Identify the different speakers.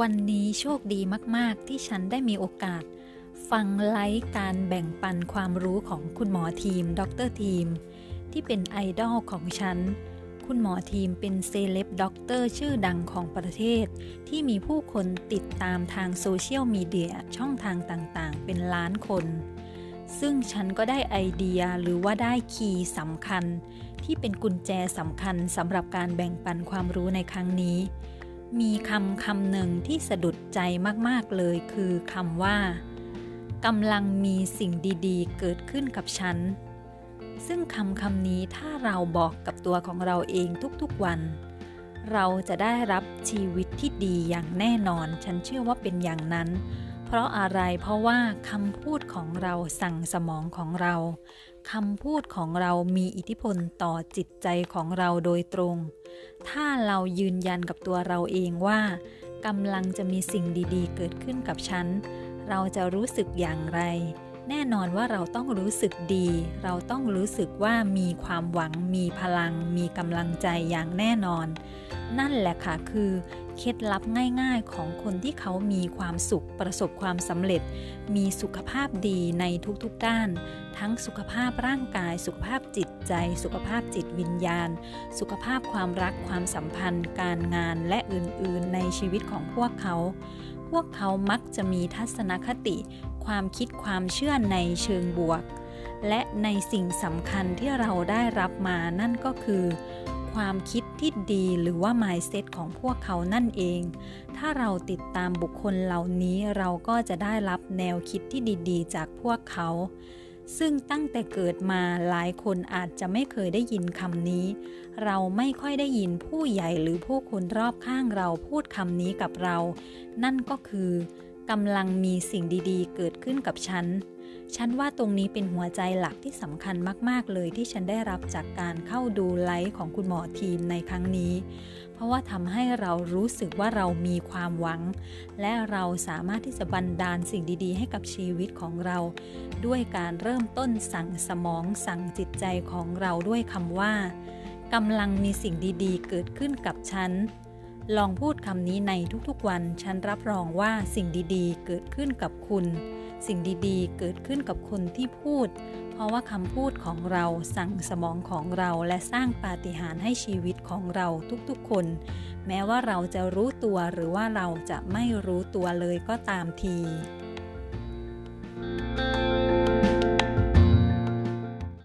Speaker 1: วันนี้โชคดีมาก ๆ ที่ฉันได้มีโอกาส ฟังไลฟ์การแบ่งปันความรู้ของคุณหมอทีม ดรทีม ที่เป็นไอดอลของฉัน คุณหมอทีมเป็นเซเลบด็อกเตอร์ชื่อดังของประเทศ ที่มีผู้คนติดตามทางโซเชียลมีเดียช่องทางต่าง ๆ เป็นล้านคน ซึ่งฉันก็ได้ไอเดียหรือว่าได้ key สำคัญ ที่เป็นกุญแจสำคัญสำหรับการแบ่งปันความรู้ในครั้งนี้ มีคำคำหนึ่งที่สะดุดใจมากๆเลยคือคำว่ากำลังมีสิ่งดีๆ เกิดขึ้นกับฉัน ซึ่งคำคำนี้ถ้าเราบอกกับตัวของเราเองทุกๆวัน เราจะได้รับชีวิตที่ดีอย่างแน่นอน ฉันเชื่อว่าเป็นอย่างนั้น เพราะอะไรเพราะว่าคำพูดของเราสั่งสมองของเราคำพูดของเรามีอิทธิพลต่อจิตใจของเราโดยตรง ถ้าเรายืนยันกับตัวเราเองว่ากำลังจะมีสิ่งดีๆ เกิดขึ้นกับฉัน เราจะรู้สึกอย่างไร แน่นอนว่าเราต้องรู้สึกดี เราต้องรู้สึกว่ามีความหวัง มีพลัง มีกำลังใจอย่างแน่นอน นั่นแหละค่ะคือเคล็ดลับง่าย ๆ ของคนที่เขามีความสุขประสบความสำเร็จ มีสุขภาพดีในทุกๆด้าน ทั้งสุขภาพร่างกาย สุขภาพจิตใจ สุขภาพจิตวิญญาณ สุขภาพความรักความสัมพันธ์ การงานและอื่นๆ ในชีวิตของพวกเขา พวกเขามักจะมีทัศนคติ ความคิดความเชื่อในเชิงบวก และในสิ่งสำคัญที่เราได้รับมานั่นก็คือ ความคิดที่ดีหรือว่า mindset ของพวกเขานั่นเอง ถ้าเราติดตามบุคคลเหล่านี้เราก็จะได้รับแนวคิดที่ดีๆ จากพวกเขา ซึ่งตั้งแต่เกิดมาหลายคนอาจจะไม่เคยได้ยินคำนี้ เราไม่ค่อยได้ยินผู้ใหญ่หรือผู้คนรอบข้างเราพูดคำนี้กับเรา นั่นก็คือ กำลังมีสิ่งดีๆ เกิดขึ้นกับฉัน ฉันว่าตรงนี้เป็นหัวใจหลักที่สำคัญมาก ๆ เลยที่ฉันได้รับจากการเข้าดูไลฟ์ของคุณหมอทีมในครั้งนี้ เพราะว่าทำให้เรารู้สึกว่าเรามีความหวัง และเราสามารถที่จะบันดาลสิ่งดีๆ ให้กับชีวิตของเรา ด้วยการเริ่มต้นสั่งสมองสั่งจิตใจของเราด้วยคำว่ากำลังมีสิ่งดีๆ เกิดขึ้นกับฉัน ลองพูดคำนี้ในทุกๆวัน ฉันรับรองว่าสิ่งดีๆ เกิดขึ้นกับคุณ สิ่งดีๆ เกิดขึ้นกับคนที่พูด เพราะว่าคำพูดของเราสั่งสมองของเราและสร้างปาฏิหาริย์ให้ชีวิตของเราทุกๆคน แม้ว่าเราจะรู้ตัวหรือว่าเราจะไม่รู้ตัวเลยก็ตามที